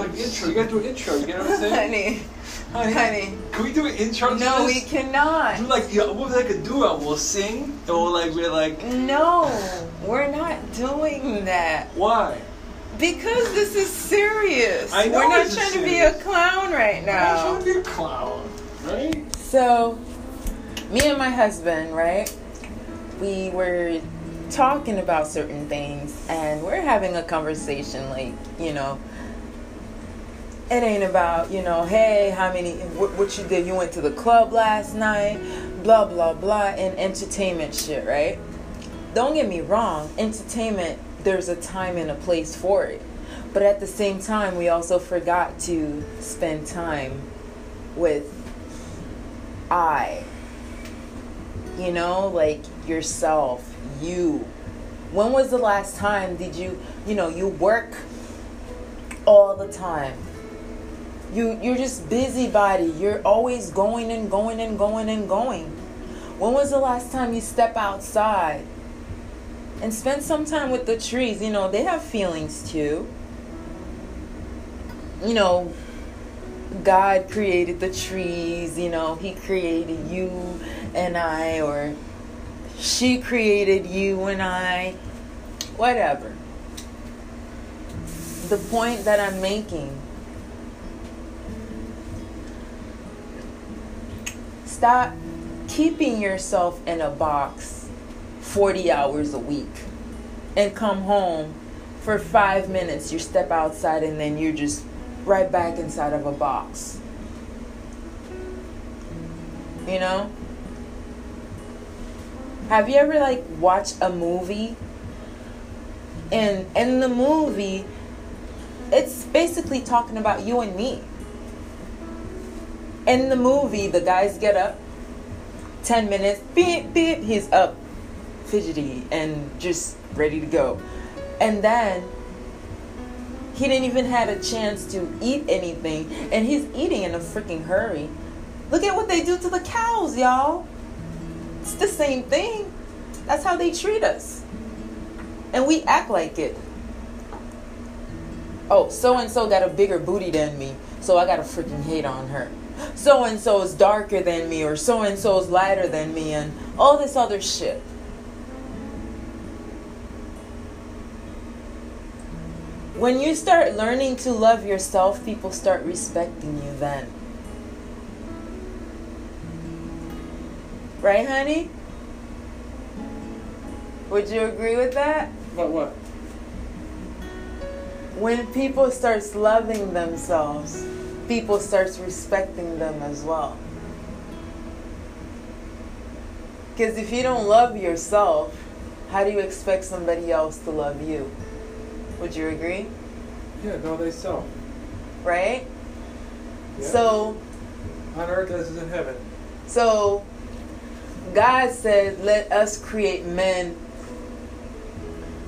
like intro. You gotta do an intro. You get what I'm saying? honey, honey, honey. Can we do an intro? No, we cannot. Do like yeah, what like a duo? We'll sing and we'll like we're like No, we're not doing that. why? Because this is serious. I know we're not trying to be a clown right now. I'm now. trying to be a clown, right? So, me and my husband, right? We were talking about certain things and we're having a conversation like, you know, it ain't about, you know, hey, how many, what, what you did, you went to the club last night, blah, blah, blah, and entertainment shit, right? Don't get me wrong, entertainment, there's a time and a place for it. But at the same time, we also forgot to spend time with I. You know, like yourself, you. When was the last time did you, you know, you work all the time? You you're just busybody. You're always going and going and going and going. When was the last time you step outside and spend some time with the trees? You know, they have feelings too. You know, God created the trees, you know, He created you and I, or she created you and I, whatever. The point that I'm making stop keeping yourself in a box 40 hours a week and come home for five minutes. You step outside and then you're just right back inside of a box. You know? Have you ever like watched a movie and in the movie it's basically talking about you and me. In the movie, the guys get up 10 minutes, beep beep, he's up fidgety and just ready to go. And then he didn't even had a chance to eat anything and he's eating in a freaking hurry. Look at what they do to the cows y'all. It's the same thing. That's how they treat us. And we act like it. Oh so and so got a bigger booty than me so i gotta freaking hate on her so and so is darker than me or so and so is lighter than me and all this other shit when you start learning to love yourself, people start respecting you then. Right, honey? Would you agree with that? But what? When people starts loving themselves, people starts respecting them as well. Because if you don't love yourself, how do you expect somebody else to love you? Would you agree? Yeah, no, they sell. Right? Yeah. So, On earth as is in heaven. so God said, "Let us create men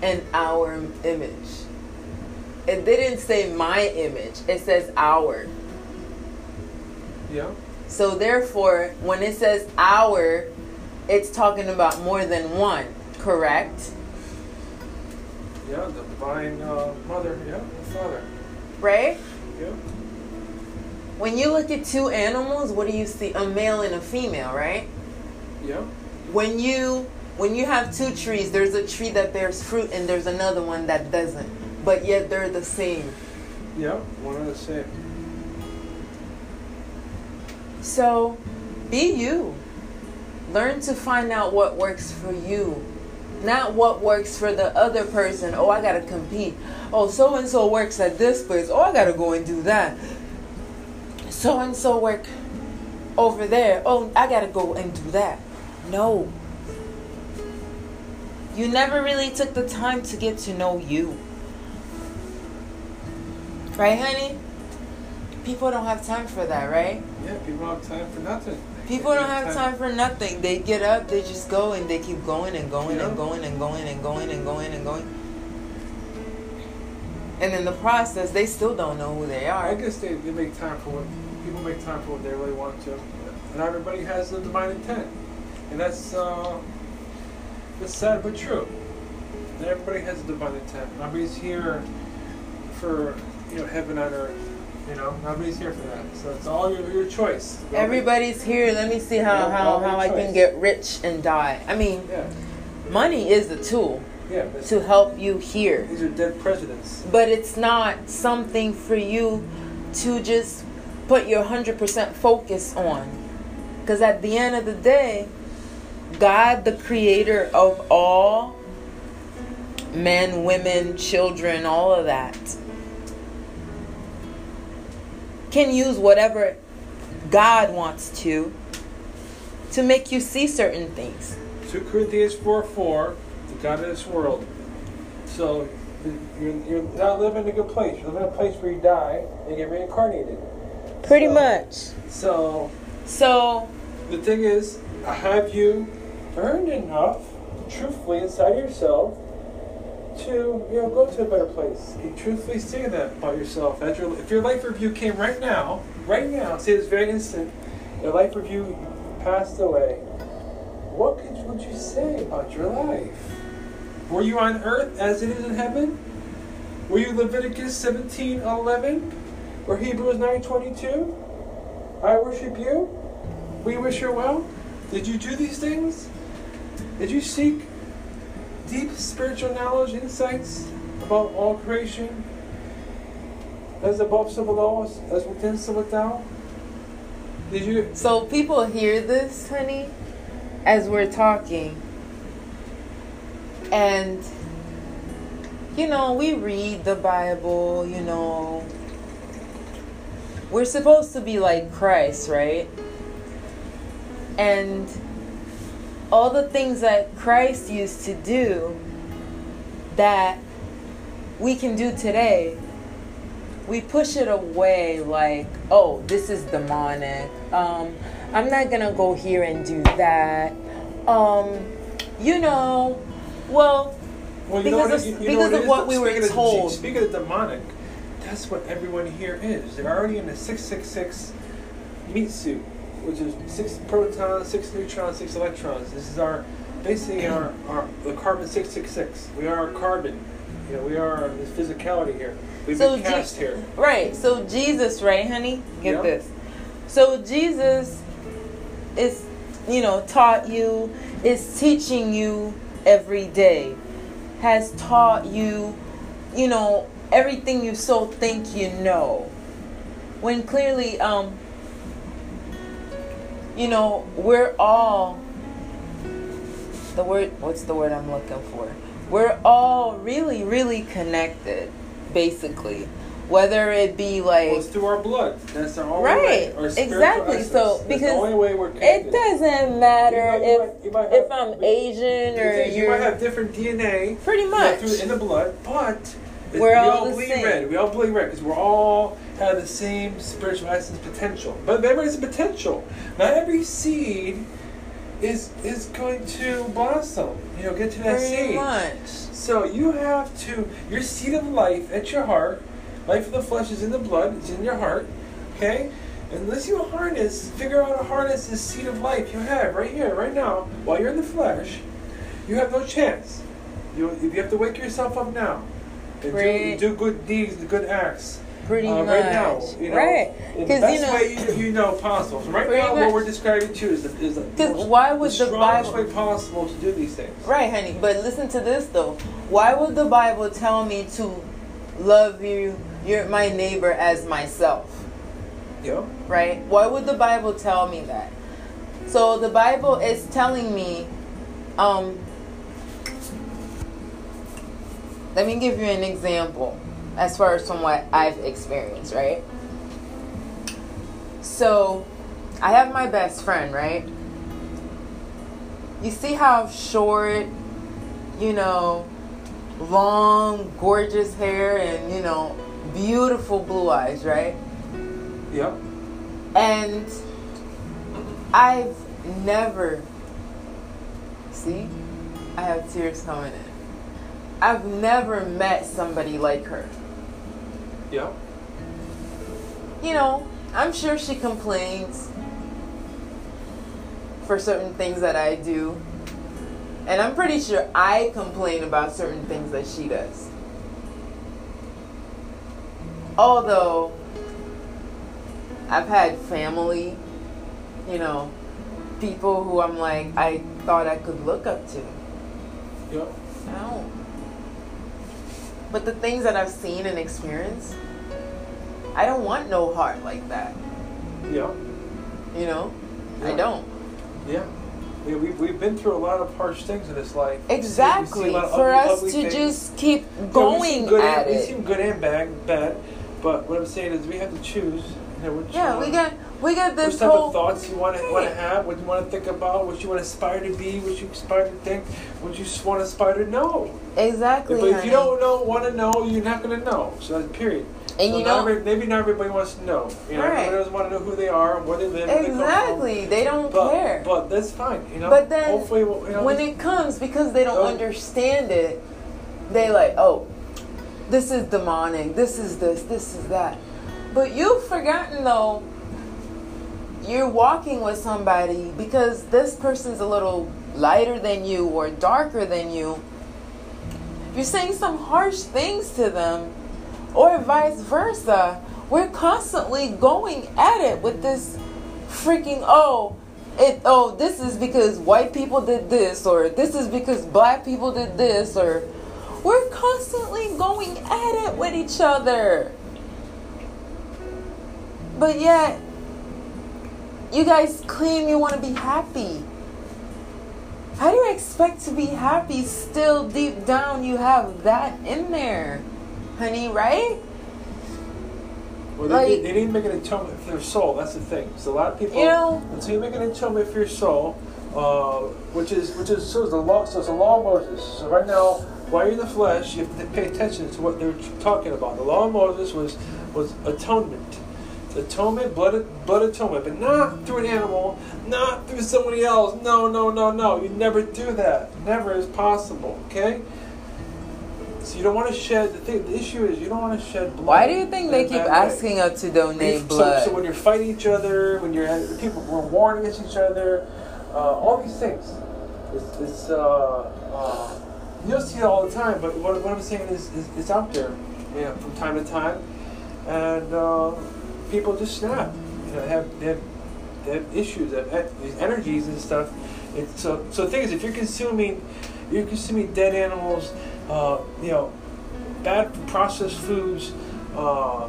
in our image." It didn't say my image. It says our. Yeah. So therefore, when it says our, it's talking about more than one, correct? Yeah, the divine uh, mother, yeah, the father. Right? Yeah. When you look at two animals, what do you see? A male and a female, right? Yeah. when you when you have two trees there's a tree that bears fruit and there's another one that doesn't but yet they're the same Yeah. One and the same. So be you. Learn to find out what works for you not what works for the other person. Oh i gotta compete. Oh so and so works at this place. Oh i gotta go and do that. So and so work over there. Oh i gotta go and do that. No. You never really took the time to get to know you. Right honey people don't have time for that right Yeah, people don't have time for nothing. People don't have time for nothing. They get up, they just go, and they keep going and going and Yeah. going and going and going and going and going. And in the process, they still don't know who they are. I guess they, they make time for what people make time for what they really want to, and everybody has the divine intent, and that's uh, that's sad but true. Not everybody has a divine intent. Nobody's here for you know heaven on earth. You know, nobody's here for that. So it's all your, your choice. Everybody's here. Let me see how, how, how I can get rich and die. I mean, Yeah, money is a tool yeah. to help you here. These are dead presidents. But it's not something for you to just put your 100% focus on. Because at the end of the day, God, the creator of all men, women, children, all of that, can use whatever God wants to to make you see certain things. 2 Corinthians 4 4, the God of this world. So you're, you're not living in a good place. You're living in a place where you die and get reincarnated. Pretty So- much. So So, the thing is, have you earned enough, truthfully, inside yourself, to you know go to a better place? You truthfully say that about yourself. As your, if your life review came right now, right now, say this very instant, your life review passed away. What could would you say about your life? Were you on earth as it is in heaven? Were you Leviticus 17 11? Or Hebrews 9 22? I worship you. We wish you well. Did you do these things? Did you seek deep spiritual knowledge, insights about all creation? As above, so below, as, within, so without? Did you? So people hear this, honey, as we're talking. And you know, we read the Bible, you know. We're supposed to be like Christ, right? And all the things that Christ used to do that we can do today, we push it away like, oh, this is demonic. Um, I'm not gonna go here and do that. Um, you know, well, Well, Because what of- you know because it of what we were Speaking of- told. Speaking of demonic, that's what everyone here is. They're already in the 666 meat suit, which is six protons, six neutrons, six electrons. This is our, basically our, our the carbon 666. We are carbon. You know, we are this physicality here. We've So been Je- cast here. right. So Jesus, right, honey? Get Yeah. this. So Jesus is, you know, taught you, is teaching you every day, has taught you, you know, everything you so think you know. When clearly, um, you know, we're all the word what's the word I'm looking for? We're all really, really connected, basically. Whether it be like Well, it's through our blood. That's our only Right, way. Exactly. essence. So, That's because the only way we're it doesn't matter You might- you if might- might if I'm Asian or you might have different DNA. pretty much. through, in the blood, but We're we all all bleed same. red. We all bleed red because we're all have the same spiritual essence potential. But everybody's a potential. Not every seed is is going to blossom. You know, get to that pretty stage. much. So you have to your seed of life at your heart. Life of the flesh is in the blood. It's in your heart. Okay. Unless you harness, figure out how to harness this seed of life you have right here, right now, while you're in the flesh, you have no chance. You, you have to wake yourself up now. And Right. do, do good deeds, good acts. Pretty uh, much. right now, you know, right. Because you know way you, you know possible. So right now, much. what we're describing to you is the, is the, most- why would the the strongest Bible- way possible to do these things. Right, honey. But listen to this though. Why would the Bible tell me to love you, your my neighbor as myself? Know? Right? Why would the Bible tell me that? So the Bible is telling me, um, let me give you an example as far as from what I've experienced, right? So I have my best friend, right? You see how short, you know, long, gorgeous hair and, you know, beautiful blue eyes, right? Yeah. And I've never, see, I have tears coming in. I've never met somebody like her. Yeah. You know, I'm sure she complains for certain things that I do. And I'm pretty sure I complain about certain things that she does. although I've had family, you know, people who I'm like I thought I could look up to. Yep. I don't. But the things that I've seen and experienced, I don't want no heart like that. Yeah. You know, I don't. Yeah. Yeah, we've, we've been through a lot of harsh things in this life. We we Exactly. For ugly- us ugly to things. just keep Yeah, going good at and, it. seen good and bad, bad. But what I'm saying is we have to choose. You know, Yeah, we got we got What this type whole of thoughts you want to want to have? What you want to think about? What you want to aspire to be? What you aspire to think? What you want to aspire to know? exactly. but if honey. you don't know, want to know, you're not going to know. So that's period. and so you know maybe not everybody wants to know. You know, Right. everybody doesn't want to know who they are, where they live, where they exactly, they don't But, care. but that's fine. You know. But then hopefully, you know, when it comes because they don't Oh. understand it they like oh this is demonic this is this this is that but you've forgotten though you're walking with somebody because this person's a little lighter than you or darker than you you're saying some harsh things to them or vice versa we're constantly going at it with this freaking oh it oh this is because white people did this or this is because black people did this or we're constantly going at it with each other. But yet you guys claim you want to be happy how do you expect to be happy still deep down you have that in there honey right Well, they, Like- they need to make an atonement for their soul. That's the thing. So a lot of people, You know- until you make an atonement for your soul, uh, which is which is so is the law. So it's the law of Moses. So right now, while you're in the flesh, you have to pay attention to what they're talking about. The law of Moses was was atonement. Atonement, blood, blood atonement, but not through an animal, not through somebody else. No, no, no, no. You never do that. Never is possible. Okay. So you don't want to shed. The thing, the issue is you don't want to shed blood. why do you think they keep asking us to So- donate blood So, when you're fighting each other, when you're people were warring against each other, uh, all these things, it's, it's uh, uh, you'll see it all the time. But what, what I'm saying is, is it's out there, know, from time to time, and uh, people just snap. You know, have they have, they have issues, they have these energies and stuff. It's, so so the thing is, if you're consuming, you're consuming dead animals, uh, you know, bad processed foods, uh,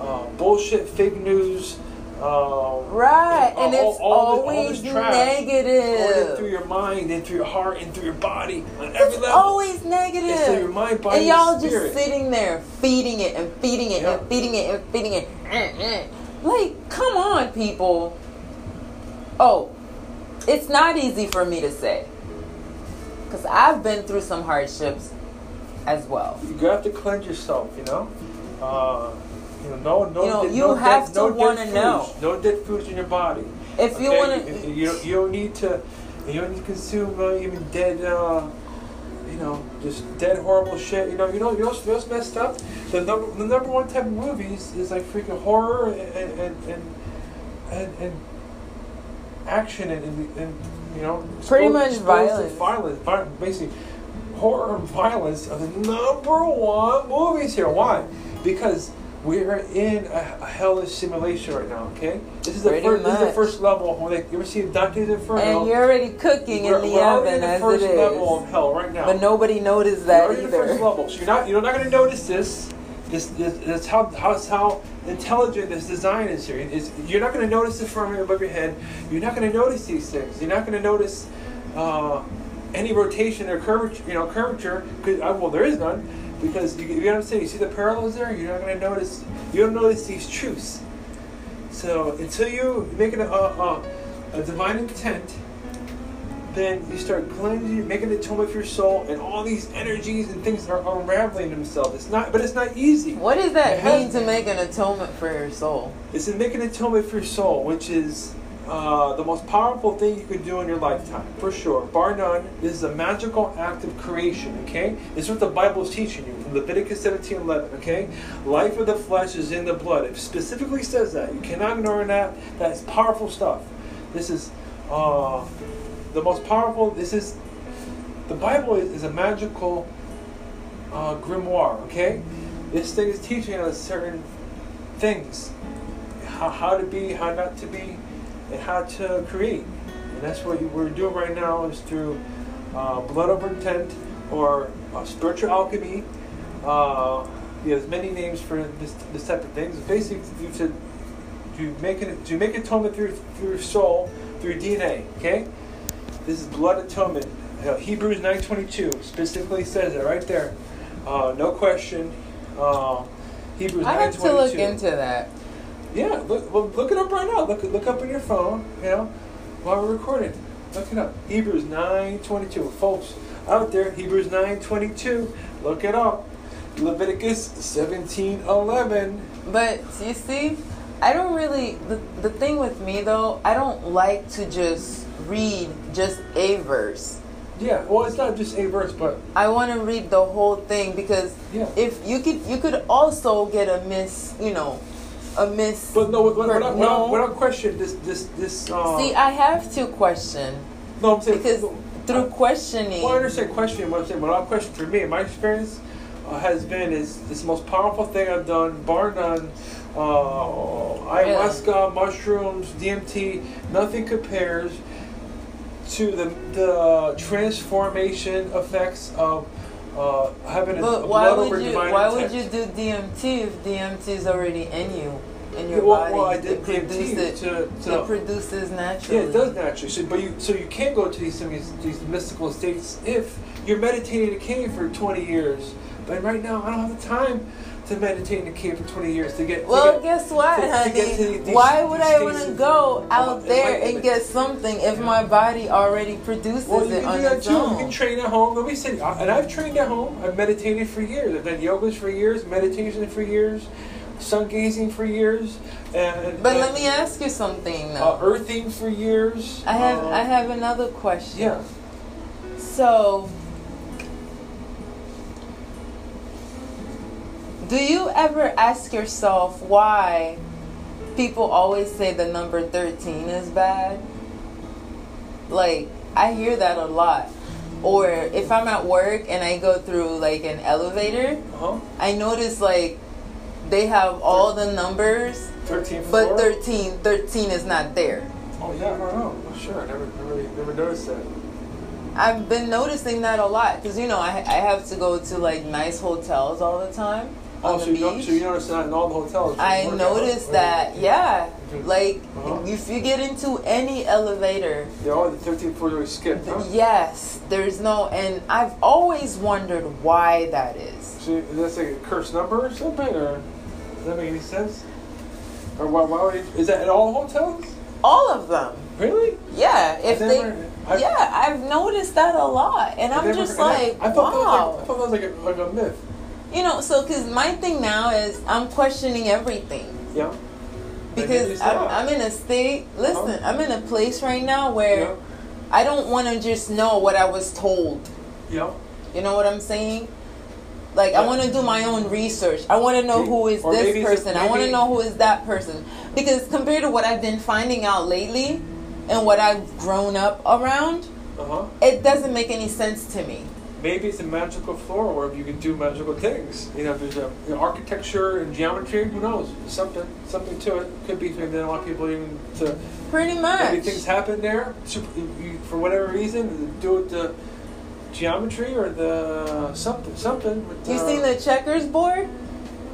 uh, bullshit, fake news. Uh, Right, and all- it's all this- all always this trash going in through your mind, and through your heart, and through your body, on every It's level. always It's through your mind, body, And y'all and just sitting there feeding it and feeding it Yeah. and feeding it and feeding it. Like, come on, people. Oh, it's not easy for me to say. Because I've been through some hardships as well. You have to cleanse yourself, you know. Uh, you know, no, no, You know, dead- you no have dead, to no dead wanna foods, know. No dead foods in your body. If you okay? want to. you, don't, you don't need to. You don't need to consume uh, even dead. Uh, you know, just dead horrible shit. You know, you know, you know, you what's messed up? The number, the number one type of movies is like freaking horror and and and and, and action and, and, and you know, Pretty much violence. violence, vi- basically horror and violence are the number one movies here. Why? Because we are in a, a hellish simulation right now. Okay, this is the Pretty first. This is the first level. When they, you ever see Dante's Inferno? And you're already cooking we're, in the we're oven in the as first it level of hell right now. But nobody noticed We're that already in the first level. So you're not you're not going to notice this. This, this, this how, how, how intelligent this design is here. It's, you're not going to notice it from above your head. You're not going to notice these things. You're not going to notice uh, any rotation or curvature. You know, curvature. Cause, uh, well, there is none because you, you know what I'm saying. You see the parallels there. You're not going to notice. You don't notice these truths. So until you make it a, a, a divine intent, then you start cleansing, making an atonement for your soul, and all these energies and things are unraveling themselves. It's not, but it's not easy. What does that It has- mean to make an atonement for your soul? It's in making an atonement for your soul, which is uh, the most powerful thing you could do in your lifetime, for sure, bar none. This is a magical act of creation. Okay, this is what the Bible is teaching you from Leviticus 17, 11. Okay, life of the flesh is in the blood. It specifically says that. You cannot ignore that. That's powerful stuff. This is uh, the most powerful. This is the Bible is, is a magical uh, grimoire. Okay, this thing is teaching us certain things how, how to be, how not to be, and how to create. And that's what we're doing right now is through uh, blood over intent or uh, spiritual alchemy. Uh, there's many names for this, this type of things. Basically, to to make it to make atonement through through soul through DNA. Okay, this is blood atonement. Uh, Hebrews 9:22 specifically says it right there. Uh, no question. Uh, Hebrews 9:22. I have to look into that. Yeah, look, well, look it up right now. Look, look up on your phone, you know, while we're recording. Look it up. Hebrews 9.22. Folks, out there, Hebrews 9.22. Look it up. Leviticus 17.11. But, you see, I don't really, the, the thing with me, though, I don't like to just read just a verse. Yeah, well, it's not just a verse, but I want to read the whole thing because Yeah. if you could, you could also get a miss, you know, a miss. but no, without, without, no. without, without question, this this this. Uh, See, I have to question no, I'm saying because through questioning. Well, I understand question. What I'm saying, without question, for me, my experience uh, has been is this the most powerful thing I've done, bar none. Uh, ayahuasca, mushrooms, DMT, nothing compares to the the transformation effects of uh, having But why blood over would you? Why would you do DMT if DMT is already in you, in your Yeah, well, body? well, I It did it. to, to It produces naturally. Yeah, it does naturally. So, but you, so you can go to these these, these mystical states if you're meditating in a cave for 20 years. But right now, I don't have the time to meditate in a cave for 20 years to get. to Well, get- guess what, to- honey? to these- Why would I want to go out there and get something if my body already produces Well, it on its too. You can train at home. Let me say, and I've trained at home. I've meditated for years. I've done yogas for years, meditation for years, sun gazing for years, and But and, let me ask you something uh, earthing for years. I have uh, I have another question. Yeah. So, do you ever ask yourself why people always say the number 13 is bad? Like, I hear that a lot. Or if I'm at work and I go through like an elevator, Uh huh. I notice like they have all the numbers, 13 but floor? 13, 13 is not there. Oh yeah, I don't know. Sure, I never, never, never noticed that. I've been noticing that a lot because you know I, I have to go to like nice hotels all the time on Oh, the so you, beach. so you notice that in all the hotels? I noticed right? that, yeah. Mhm. Like Uh-huh. if you get into any elevator, Yeah, all the 13 floors are skipped. Huh? yes, there's no, and I've always wondered why that is. So is that like a cursed number or something, or does that make any sense? Or why? Why would you, is that at all hotels? All of them, Really? yeah. If they, I've- yeah, I've noticed that a lot, and I'm just I- like, I thought wow. that was like, I thought that was like a, like a myth. You know, so because my thing now is I'm questioning everything. Yeah. Because I'm. I'm in a state listen i'm in a place right now where Yeah. i don't want to just know what i was told Yeah. you know what i'm saying like i want to do my own research i want to know who is Or this maybe it's a- person i want to know who is that person because compared to what i've been finding out lately and what i've grown up around Uh huh. it doesn't make any sense to me Maybe it's a magical floor where you can do magical things. You know, if there's a you know, architecture and geometry. Who knows? Something, something to it. Could be. Maybe they don't want people even to. pretty Maybe much things happen there for whatever reason. Do it the geometry or the something, something. With, you uh, seen the checkers board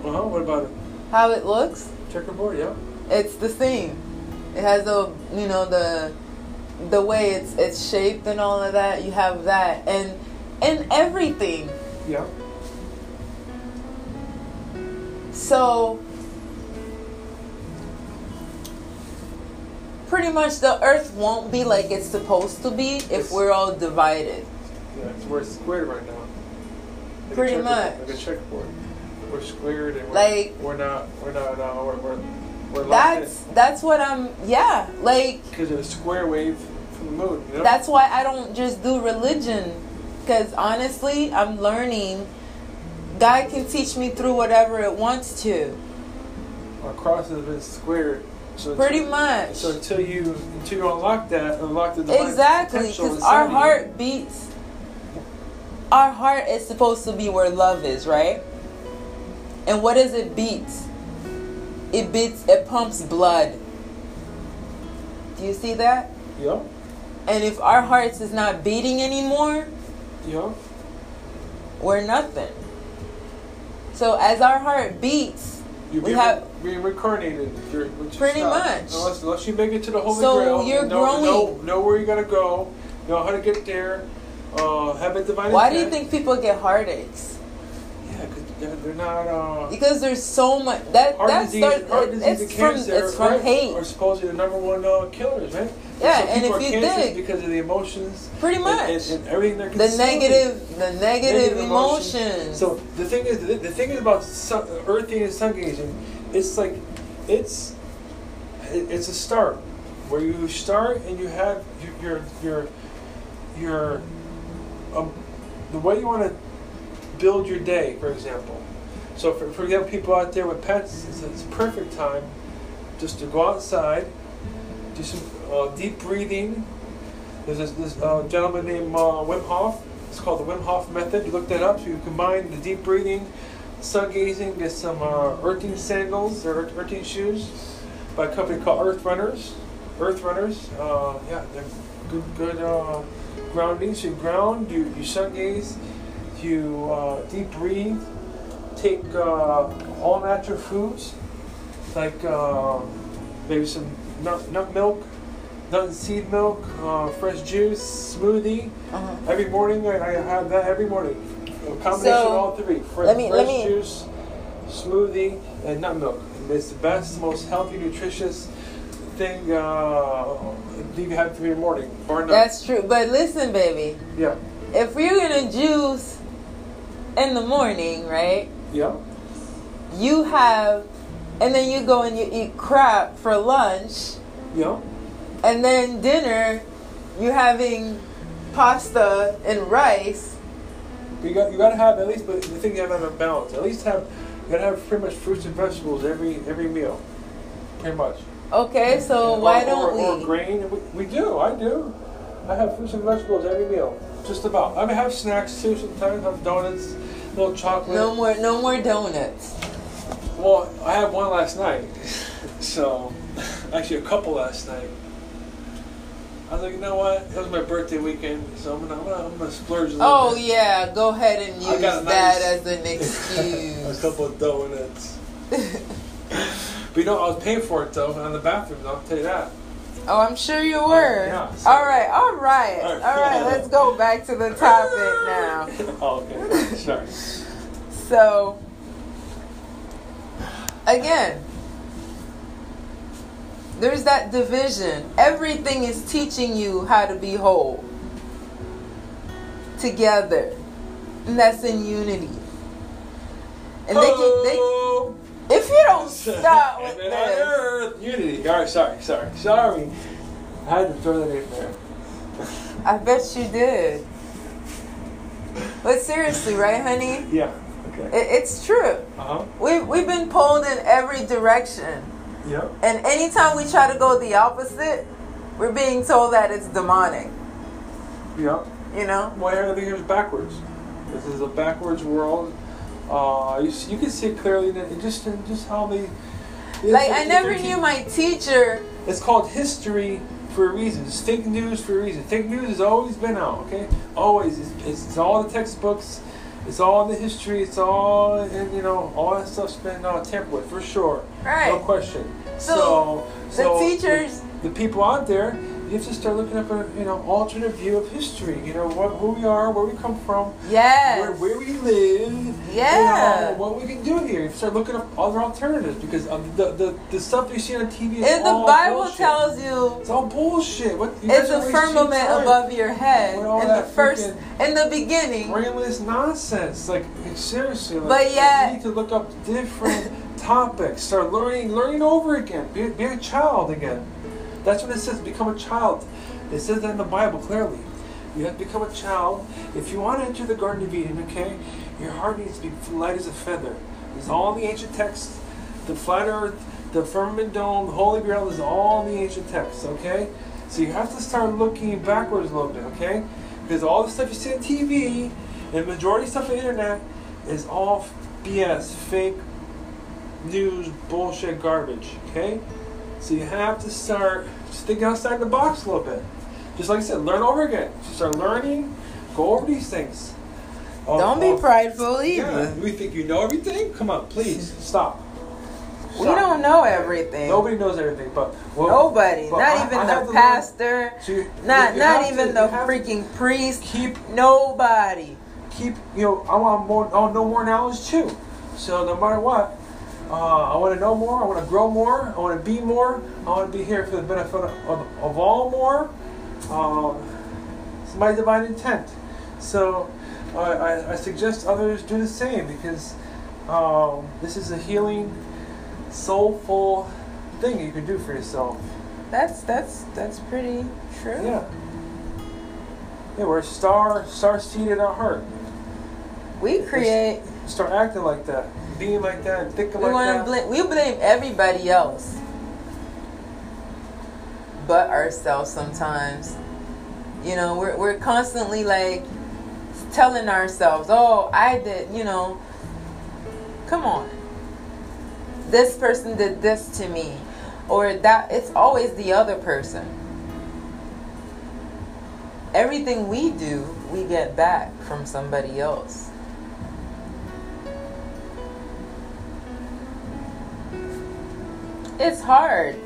Uh huh. What about it? how it looks Checkerboard. Yeah. it's the same. It has the you know the the way it's it's shaped and all of that. You have that and and everything. Yeah. So pretty much the earth won't be like it's supposed to be if It's- we're all divided. Yeah. It's we're squared right now. Like Pretty much. Like a checkerboard. We're squared and we're, Like- we're not. We're not. Uh, we're we're, we're That's that's what I'm yeah, like because of the square wave from the moon. You know? That's why I don't just do religion. Because honestly, I'm learning. God can teach me through whatever it wants to. our cross has been squared. So Pretty until- much. So until you until you unlock that, unlock the divine Exactly. Because our heart beats. Our heart is supposed to be where love is, right? And what does it beat? it beats, it pumps blood. Do you see that? Yeah. And if our hearts is not beating anymore, Yeah. we're nothing. So as our heart beats, You're We have- being reincarnated. You're, Pretty not- much. Unless, unless you make it to the Holy So Grail. you're know, growing. Know, know where you gotta go. Know how to get there. Uh, have a divine why do you think people get heartaches? Yeah, because they're, they're not. Uh, Because there's so much that heart that disease, starts. heart disease it's and from cancer it's from right, hate. are supposedly the number one uh, killers, right? Yeah, and if you dig- because of the emotions, Pretty much. and, and everything they're the negative, the negative, Negative emotions. emotions. So the thing is, the, the thing is about sun, earthing and sun gazing, it's like, it's, it's a start, where you start and you have your your your, your um, the way you want to build your day, for example. So for, for example, people out there with pets, it's, it's a perfect time just to go outside, do some uh, deep breathing. There's this, this uh, gentleman named uh, Wim Hof. It's called the Wim Hof method. You look that up. So you combine the deep breathing, sun gazing, get some uh, earthing sandals or earthing shoes by a company called Earth Runners. Earth Runners. Uh, yeah, they're good, good grounding. So you ground, you, you sun gaze, you deep breathe, take uh, all natural foods like uh, maybe some nut, nut milk, nut and seed milk, uh, fresh juice, smoothie. uh-huh. Every morning I, I have that every morning. A combination So, of all three. Fre- let me- fresh let me- juice, smoothie, and nut milk. It's the best, most healthy, nutritious thing uh, you have for your morning. Bar none. That's true. But listen, baby, yeah. if you're gonna juice in the morning, right? Yeah. You have, and then you go and you eat crap for lunch, Yeah. and then dinner, you're having pasta and rice. You got you got to have at least, but the thing you have to have a balance. At least have you got to have pretty much fruits and vegetables every every meal, pretty much. Okay, so Or- why don't or we? Or grain? We, we do. I do. I have fruits and vegetables every meal, just about. I mean, have snacks too. Sometimes I have donuts, little chocolate. No more, no more donuts. Well, I had one last night, so actually a couple last night. I was like, you know what? It was my birthday weekend, so I'm gonna I'm gonna, I'm gonna splurge a little Oh bit. yeah, go ahead and use that nice- as an excuse. a couple of donuts. but you know, I was paying for it though on the bathroom. I'll tell you that. Oh, I'm sure you oh, were. Yeah, so- all right, all right, All all right. right. Let's go back to the topic now. oh, okay. Sorry. So, again, there's that division. Everything is teaching you how to be whole together, and that's in unity. And they can, they, Oh. if you don't stop with this, earth. Unity. All right, sorry, sorry, sorry. I had to throw that in there. I bet you did. But seriously, right, honey? Yeah. Okay. It, it's true. Uh huh. We we've been pulled in every direction. Yep. And anytime we try to go the opposite, we're being told that it's demonic. Yep. You know? Well, everything is backwards. This is a backwards world. Uh, you, you can see it clearly that it just in just how they. Like I never knew my teacher. It's called history for a reason. It's fake news for a reason. Fake news has always been out. Okay, always. It's, it's all the textbooks. It's all in the history. It's all and you know all that stuff's been uh, tampered with for sure. Right. No question. So, So, the so teachers- the, the people out there, you have to start looking up a you know alternate view of history. You know what, who we are, where we come from, Yes. where, where we live, Yeah. you know, what we can do here. You start looking up other alternatives because um, the, the the stuff you see on TV is if the Bible bullshit. tells you it's all bullshit. What it's a are wasting your firmament above your head in the first in the beginning. brainless nonsense. Like seriously, like, But like, yet- you need to look up different topics. Start learning, learning over again. Be, be a child again. That's what it says. Become a child. It says that in the Bible clearly. You have to become a child. If you want to enter the Garden of Eden, okay, your heart needs to be light as a feather. It's all the ancient texts. The flat earth, the firmament dome, the Holy Grail is all in the ancient texts, okay? So you have to start looking backwards a little bit, okay? Because all the stuff you see on TV and the majority of stuff on the internet is all BS, fake news bullshit garbage. Okay, so you have to start just thinking outside the box a little bit. Just like I said, learn over again. Just start learning. Go over these things. Oh, Don't oh, be prideful Yeah, we think you know everything. Come on, please stop. We Stop. don't know everything. Nobody knows everything, but well, Nobody, but not I- even I the pastor, So you- not you not even to- the you have to freaking priest. keep Nobody. keep you know I want more I want know more knowledge too. So no matter what, uh, I want to know more. I want to grow more. I want to be more. I want to be here for the benefit of, of, all more. Um, it's my divine intent. So I, I, I suggest others do the same because um, this is a healing, soulful thing you can do for yourself. That's that's that's pretty true. Yeah. Yeah, we're star star seated our heart. We create. Start acting like that, being like that, and thinking We like that. blame. We blame everybody else, but ourselves. Sometimes, you know, we're we're constantly like telling ourselves, "Oh, I did," you know. Come on. This person did this to me, or that. It's always the other person. Everything we do, we get back from somebody else. It's hard.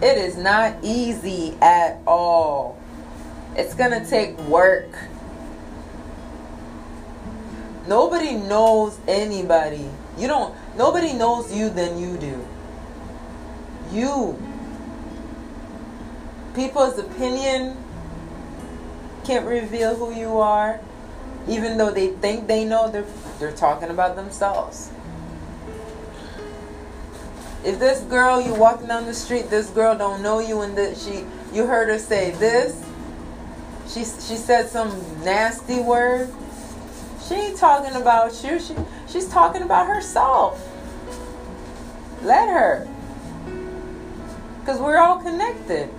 It is not easy at all. It's gonna take work. Nobody knows anybody. You don't, nobody knows you than you do. You. People's opinion can't reveal who you are. Even though they think they know, they're, they're talking about themselves if this girl you walking down the street this girl don't know you and that she you heard her say this she she said some nasty word she ain't talking about you she she's talking about herself. Let her. Because we're all connected.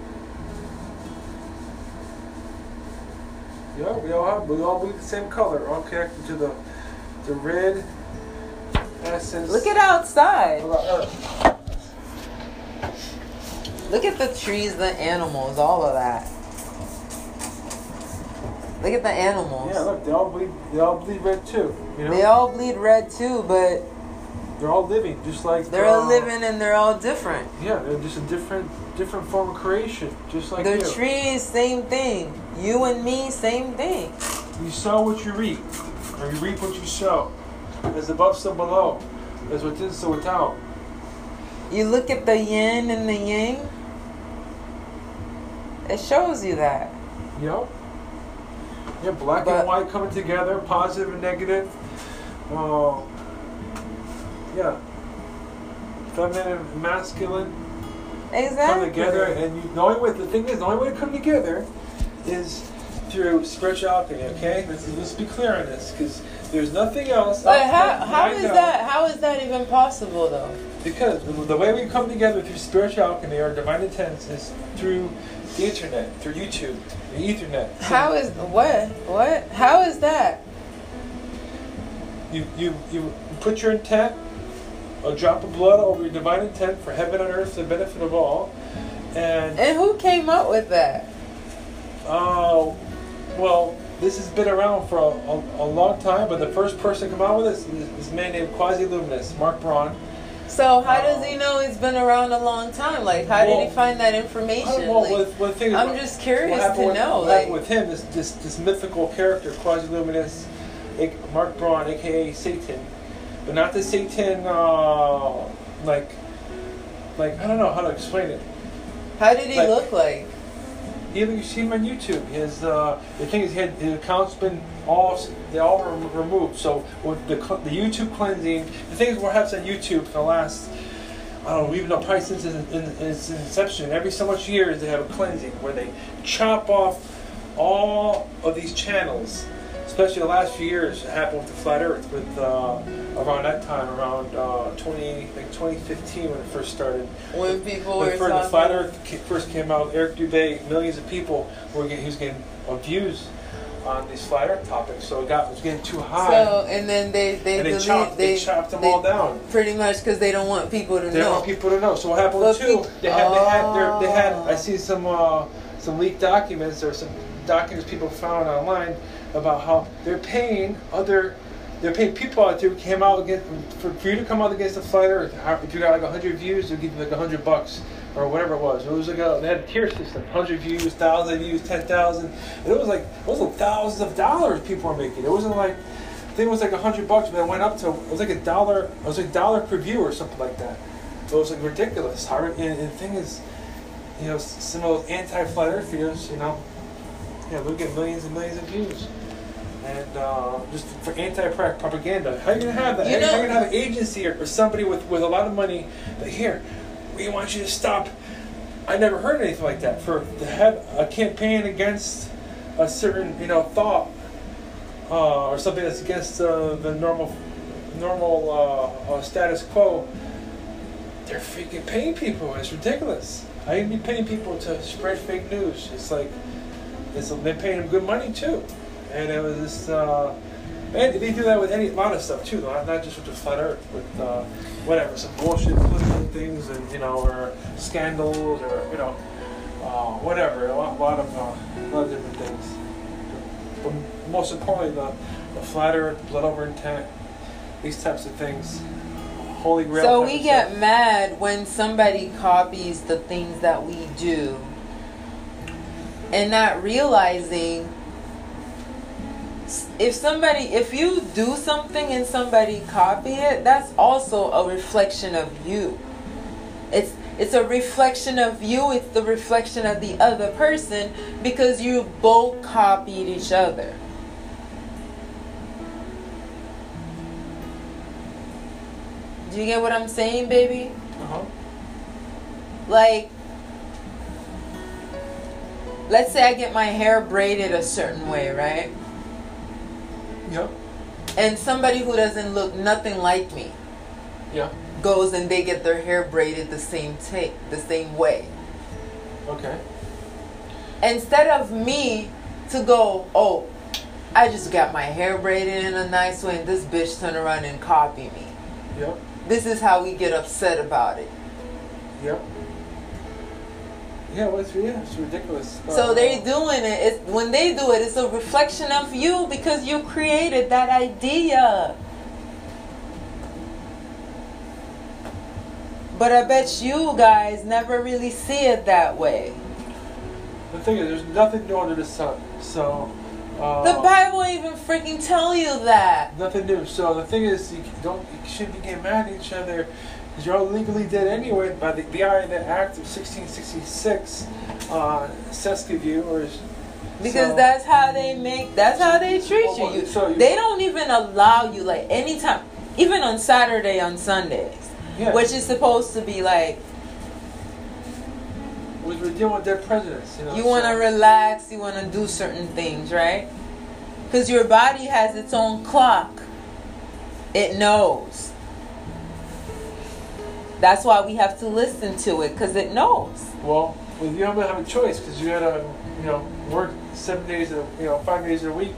Yeah, we all have, we all bleed the same color, all connected to the the red essence. look at outside. Look at the trees the animals all of that look at the animals Yeah, look, they all bleed. They all bleed red too. You know, they all bleed red too but they're all living, just like they're all uh, living and they're all different Yeah, they're just a different different form of creation, just like the you. trees, same thing. You and me, same thing. You sow what you reap, or you reap what you sow. As above, so below. As within, so without. You look at the yin and the yang, it shows you that. Yep. Yeah, black But- and white coming together, positive and negative. Uh, yeah. Feminine and masculine come together, and you, the only way. The thing is, the only way to come together is through spiritual alchemy. Okay, let's, let's be clear on this, because there's nothing else. But how, how know- that how is that even possible though? Because the way we come together through spiritual alchemy or divine intents is through the internet, through YouTube, the Ethernet. So How is what? What? How is that? you, you you put your intent, a drop of blood over your divine intent for heaven and earth, the benefit of all, and And who came up with that? uh, well, this has been around for a, a, a long time. But the first person to come out with this is this man named Quasi Luminous, Mark Braun. So how does he know it's been around a long time? Like how did he find that information? Well, Like, with, with things, I'm just curious to with, know, like- with him, this, this, this mythical character, Quasi Luminous, Mark Braun, aka Satan, but not the Satan, uh, like, like I don't know how to explain it. how did he like- look like? You you see him on YouTube. His uh, the thing is, had, his account's been all they all were removed. So with the the YouTube cleansing, the thing is, perhaps on YouTube for the last I don't know, even though probably since its, in, its inception, every so much years they have a cleansing where they chop off all of these channels. Especially the last few years, it happened with the flat Earth. With uh, around that time, around uh, 20, like 2015 when it first started. When people When were first, the flat Earth first came out, Eric Dubay, millions of people were getting, he was getting views on these flat Earth topics. So it got it was getting too high, So and then they they they delete chopped they, they, chopped them they- all down. pretty much because they don't want people to know. They don't want people to know. So what happened But too? They had they had their, they had Oh. I see some uh, some leaked documents or some documents people found online about how they're paying other they're paying people out there who came out against for, for you to come out against the Earth. If you got like hundred views, they'll give you like hundred bucks or whatever it was. It was like a they had a tier system: hundred views, thousand views, ten thousand. And it was like it was like thousands of dollars people were making. It wasn't like I think it was like a hundred bucks, but it went up to it was like a dollar. It was like dollar per view or something like that. It was like ridiculous. How, and, and the thing is, you know, some of those anti-flat earthers, you know, yeah, they'll get millions and millions of views. And uh, just for anti-propaganda, how you gonna have that? You how, you- know- you gonna have an agency or, or somebody with, with a lot of money that here, we want you to stop. I never heard anything like that. For to have a campaign against a certain you know thought uh, or something that's against uh, the normal normal uh, uh, status quo, they're freaking paying people. It's ridiculous. I even be paying people to spread fake news. It's like it's, they're paying them good money too, and it was just. Uh, and they do that with any lot of stuff too, not, not just with the flat Earth, with uh, whatever, some bullshit political things, and you know, or scandals, or you know, uh, whatever, a lot, lot of uh, a lot of different things. But most importantly, the, the flat Earth, blood over intent, these types of things, holy grail. So we get stuff. mad when somebody copies the things that we do and not realizing if somebody if you do something and somebody copy it that's also a reflection of you. It's it's a reflection of you it's the reflection of the other person because you both copied each other. Do you get what i'm saying baby? Uh-huh. like let's say i get my hair braided a certain way right Yep. and somebody who doesn't look nothing like me Yeah. goes and they get their hair braided the same take the same way Okay. instead of me to go oh i just got my hair braided in a nice way and this bitch turn around and copy me Yep. this is how we get upset about it Yep. Yeah, well, it's, yeah, it's ridiculous. So Uh, they're doing it. It's, when they do it, it's a reflection of you because you created that idea. But I bet you guys never really see it that way. The thing is, there's nothing new under the sun. So. Uh, The Bible even freaking tell you that. Nothing new. So the thing is, you don't, you shouldn't be getting mad at each other because you're all legally dead anyway by the, the INA Act of 1666, uh, Cestui Que Vie, or Because so- that's how they make. That's how they treat you. You. so They don't even allow you like anytime, even on Saturday, on Sundays, yeah, which is supposed to be like we're dealing with their presidents. You know. You want to relax, you want to do certain things, right? Because your body has its own clock. It knows. That's why we have to listen to it, because it knows. Well, you don't have a choice because you gotta, you know, work seven days, a, you know, five days a week.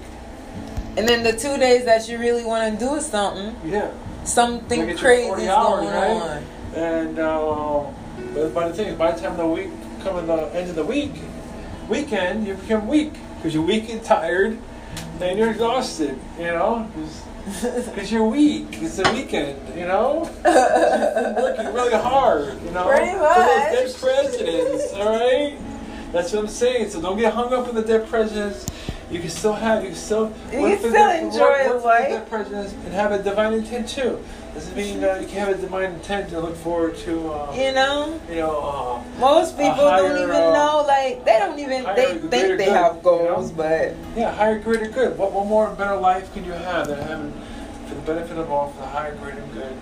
And then the two days that you really want to do something, Yeah. something crazy is going right? on. And uh, but by the thing by the time the week coming the end of the week, weekend, you become weak because you're weak and tired, and you're exhausted. You know, because you're weak. It's the weekend. You know, working really hard. You know, Pretty for much. those dead presidents. All right, that's what I'm saying. So don't get hung up on the dead presidents. You can still have, you can still, You work can for still the- enjoy work, work the dead presidents and have a divine intent too. Doesn't mean uh, you can have a divine intent to look forward to, uh, You know, you know, uh, most people higher, don't even uh, know. Like they don't even. higher, They think they good, have you goals, know? but yeah, higher, greater good. What, what more better life can you have than having for the benefit of all, for the higher, greater good?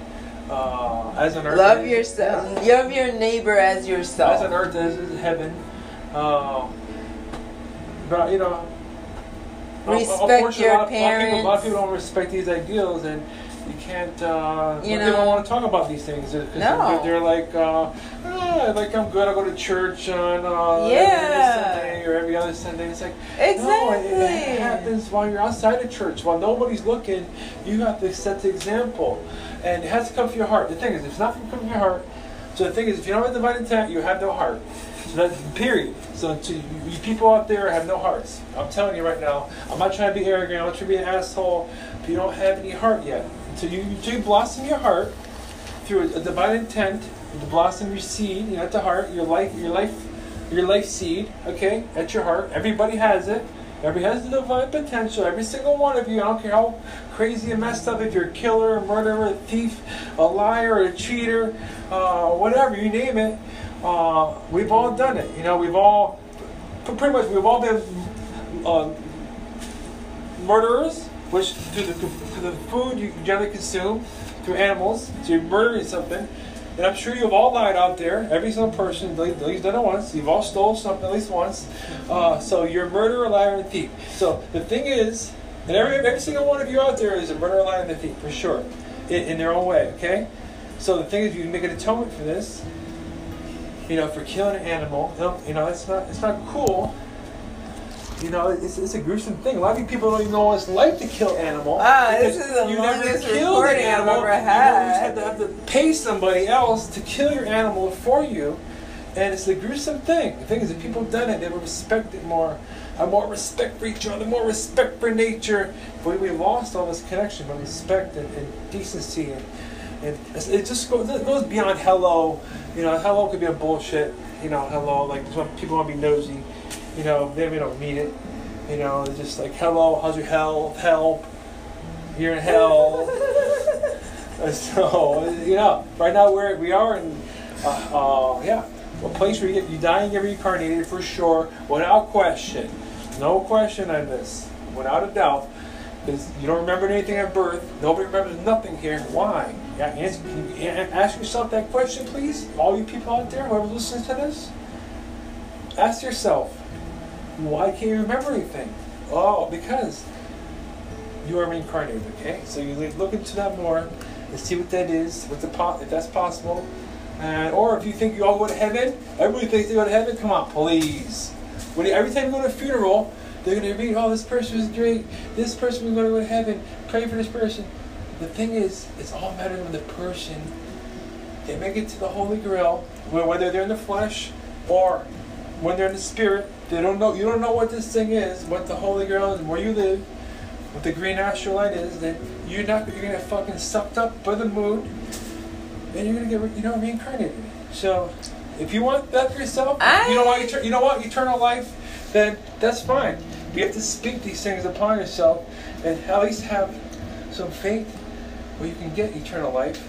Uh, as an earth, love yourself. Love your neighbor as yourself. As on earth as is heaven. Uh, but you know, Respect your a lot, of- a lot of people, a lot of people don't respect these ideals, and you can't. Uh, You they don't know. want to talk about these things. No. they're, they're like, uh, oh, like I'm good. I go to church on uh, Yeah. every Sunday or every other Sunday. It's like exactly. no, it, it happens while you're outside of church, while nobody's looking. You have to set the example, and it has to come from your heart. The thing is, if it's not from your heart. So the thing is, if you don't have the divine intent, you have no heart. So that's period. So to you, people out there have no hearts. I'm telling you right now. I'm not trying to be arrogant. I'm not trying to be an asshole. But you don't have any heart yet. Until you, until you blossom your heart through a, a divine intent, to blossom your seed, you know, at the heart, your life, your life, your life seed. Okay, at your heart. Everybody has it. Everybody has the divine potential. Every single one of you. I don't care how crazy and messed up. If you're a killer, a murderer, a thief, a liar, a cheater, uh, whatever you name it. Uh, we've all done it. You know, we've all, pretty much, we've all been um, murderers, which through the, the food you generally consume, through animals, so you're murdering something. And I'm sure you've all lied out there. Every single person, at least done it once. You've all stole something at least once. Uh, so you're a murderer, liar, and thief. So the thing is, and every, every single one of you out there is a murderer, liar, and thief, for sure, in, in their own way, okay? So the thing is, you can make an atonement for this, you know, for killing an animal. You know, it's not, it's not cool. You know, it's, it's a gruesome thing. A lot of you people don't even know what it's like to kill an animal. Ah, this is the you never longest killed an recording I've animal. ever You always had. had to have to pay somebody else to kill your animal for you. And it's a gruesome thing. The thing is, if people have done it, they would respect it more. Have more respect for each other, more respect for nature. But we lost all this connection, but respect and, and decency. And, and it just goes, it goes beyond hello. You know, hello could be a bullshit. You know, hello, like people want to be nosy. You know, they, they don't mean it. You know, it's just like, hello, how's your health? Help. You're in hell. so, you know, right now we're, we are in, uh, uh, yeah, a place where you get, you die and get reincarnated for sure, without question. No question on this, without a doubt. Because you don't remember anything at birth. Nobody remembers nothing here. Why? Yeah, answer, can you ask yourself that question, please. All you people out there, whoever's listening to this, ask yourself, why can't you remember anything? Oh, because you are reincarnated. Okay, so you look into that more and see what that is, what's the po- if that's possible, and or if you think you all go to heaven. Everybody thinks they go to heaven. Come on, please. When every time you go to a funeral, they're gonna read, "Oh, this person was great. This person was gonna go to heaven. Pray for this person." The thing is, it's all matter when the person they make it to the Holy Grail, whether they're in the flesh or when they're in the spirit. They don't know. You don't know what this thing is, what the Holy Grail is, where you live, what the green astral light is. Then you're not. You're gonna get fucking sucked up by the mood, and you're gonna get you know reincarnated. So, if you want that for yourself, you don't want eter- you don't want eternal life, then that's fine. You have to speak these things upon yourself, and at least have some faith where you can get eternal life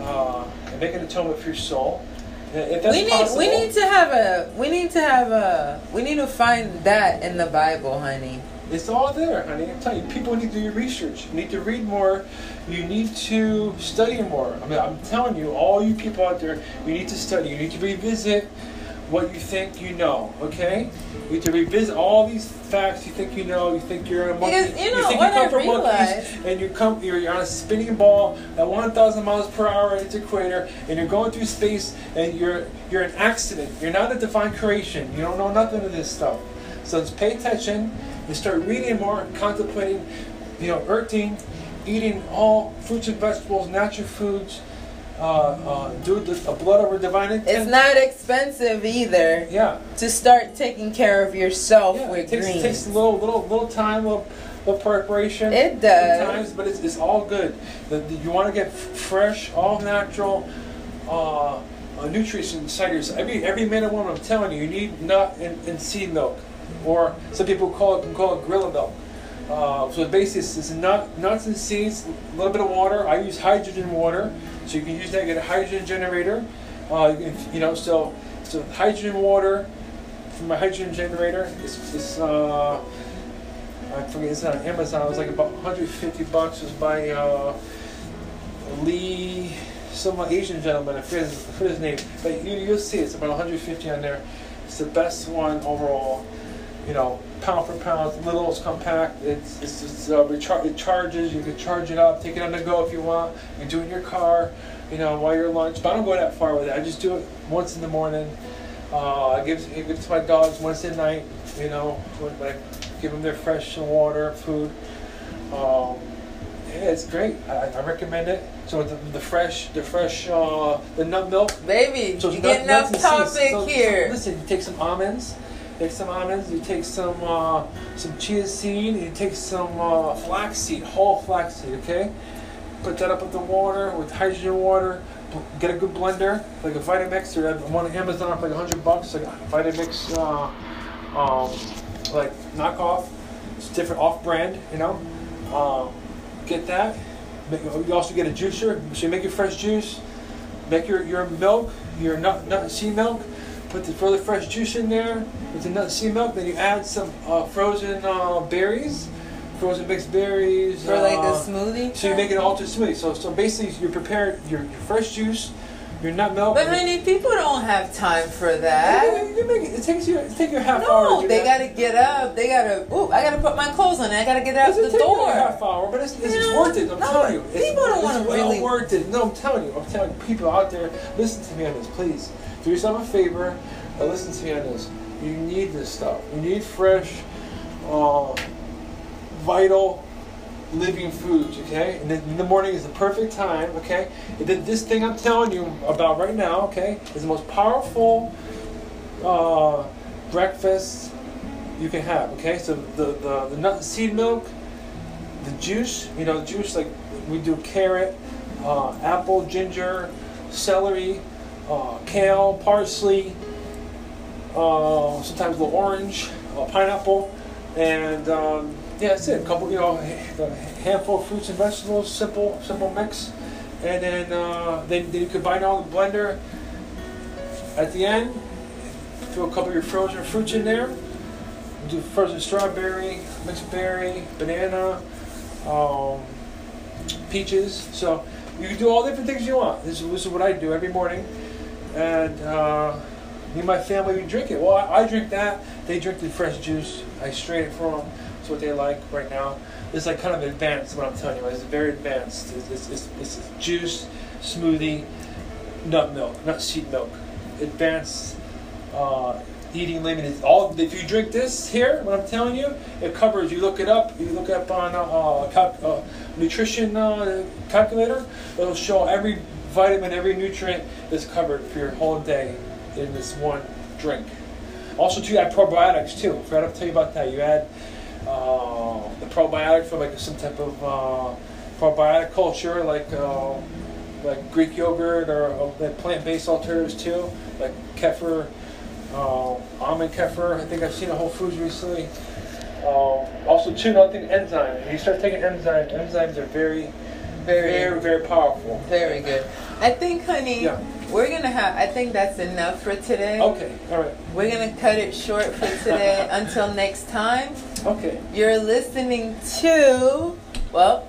uh, and make an atonement for your soul. If that's we need possible, we need to have a we need to have a we need to find that in the Bible, honey. It's all there, honey. I'm telling you, people need to do your research. You need to read more. You need to study more. I mean, I'm telling you, all you people out there, you need to study. You need to revisit what you think you know. Okay? You need to revisit all these facts you think you know. You think you're a monkey. Because, you know, think what you come I from realized- monkeys, and you come. You're, you're on a spinning ball at 1,000 miles per hour at its equator, and you're going through space, and you're you're an accident. You're not a divine creation. You don't know nothing of this stuff. So just pay attention and start reading more, contemplating, you know, earthing, eating all fruits and vegetables, natural foods, uh, uh, do the, a blood over divine intent. It's not expensive either Yeah, to start taking care of yourself yeah. It with takes, greens. it takes a little, little, little time, little, little preparation. It does. Sometimes, but it's, it's all good. The, the- you want to get fresh, all natural. Uh, uh, nutrients inside yourself. Every every man and woman, I'm telling you, you need nut and, and seed milk, or some people call it call it gorilla milk. Uh, so basically, it's, it's nut, nuts and seeds, a little bit of water. I use hydrogen water, so you can use that. Get a hydrogen generator. Uh, you, you know, so so hydrogen water from my hydrogen generator. It's, it's uh, I forget. It's on Amazon. It was like about 150 bucks. It was by uh, Lee, some Asian gentleman. I forget his, I forget his name, but you, you'll see it's about 150 on there. It's the best one overall. You know, pound for pound, it's little, it's compact, it's, it's, it's uh, rechar- it charges, you can charge it up, take it on the go if you want, you do it in your car, you know, while you're lunch, but I don't go that far with it, I just do it once in the morning, uh, I give, I give it to my dogs once at night, you know, when I give them their fresh water, food, um, yeah, it's great, I, I recommend it, so the, the fresh, the fresh, uh, the nut milk, Baby, so you getting nut- off topic seeds. So- here. listen, you take some almonds, take some almonds, you take some uh, some chia seed, you take some uh, flax seed, whole flax seed, okay? Put that up with the water, with hydrogen water. Get a good blender, like a Vitamix, or one on Amazon for like hundred bucks, like a Vitamix, uh, um, like knockoff. It's different off-brand, you know. Um, get that. You also get a juicer, so you make your fresh juice. Make your, your milk, your nut, nut seed milk. Put the really fresh juice in there with the nut seed milk. Then you add some uh, frozen uh, berries, frozen mixed berries. For like a uh, smoothie. So you make it all to smoothie. So so basically you prepare your, your fresh juice, your nut milk. But honey, people don't have time for that. you make it, it takes you it takes you half hour. No, they gotta get up. They gotta. Ooh, I gotta put my clothes on. I gotta get out Doesn't the take you door. a half hour, but it's, it's, it's worth it. I'm No, telling you, it's, people don't wanna well really- worth it. No, I'm telling you, I'm telling people out there, listen to me on this, please. Do yourself a favor, and listen to me on this. You need this stuff. You need fresh, uh, vital, living foods. Okay, and in the morning is the perfect time. Okay, and then this thing I'm telling you about right now. Okay, is the most powerful uh, breakfast you can have. Okay, so the the, the nut seed milk, the juice. You know, juice like we do carrot, uh, apple, ginger, celery, uh, kale, parsley. Uh, sometimes a little orange, uh, pineapple, and um, yeah, that's it. A couple, you know, a handful of fruits and vegetables. Simple, simple mix, and then uh, then, then you combine all the blender. At the end, throw a couple of your frozen fruits in there. Do frozen strawberry, mixed berry, banana, um, peaches. So you can do all different things you want. This is, this is what I do every morning, and uh, me and my family we drink it. Well, I, I drink that. They drink the fresh juice. I strain it for them. It's what they like right now. It's like kind of advanced. What I'm telling you, it's very advanced. It's, it's, it's, it's juice, smoothie, nut milk, nut seed milk, advanced uh, eating limit. It's all if you drink this here, what I'm telling you, it covers. You look it up. You look up on a uh, uh, nutrition uh, calculator. It'll show every vitamin, every nutrient is covered for your whole day in this one drink. Also, too, you add probiotics too. I forgot to tell you about that. You add uh, the probiotic for like some type of uh, probiotic culture, like uh, like Greek yogurt or uh, plant-based alternatives too, like kefir, uh, almond kefir. I think I've seen at Whole Foods recently. Um, also, too, another thing, enzyme. When you start taking enzymes, enzymes are very, Very, very, very powerful. very good. I think, honey, Yeah. We're gonna have. I think that's enough for today. Okay, all right. We're gonna cut it short for today. Until next time, Okay. you're listening to. Well,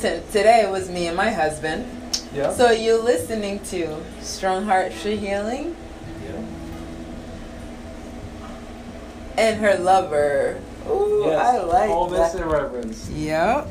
t- today it was me and my husband. Yeah. So you're listening to Strong Heart for Healing yeah. and her lover. Ooh, Yes. I like All this that. in reverence. Yep.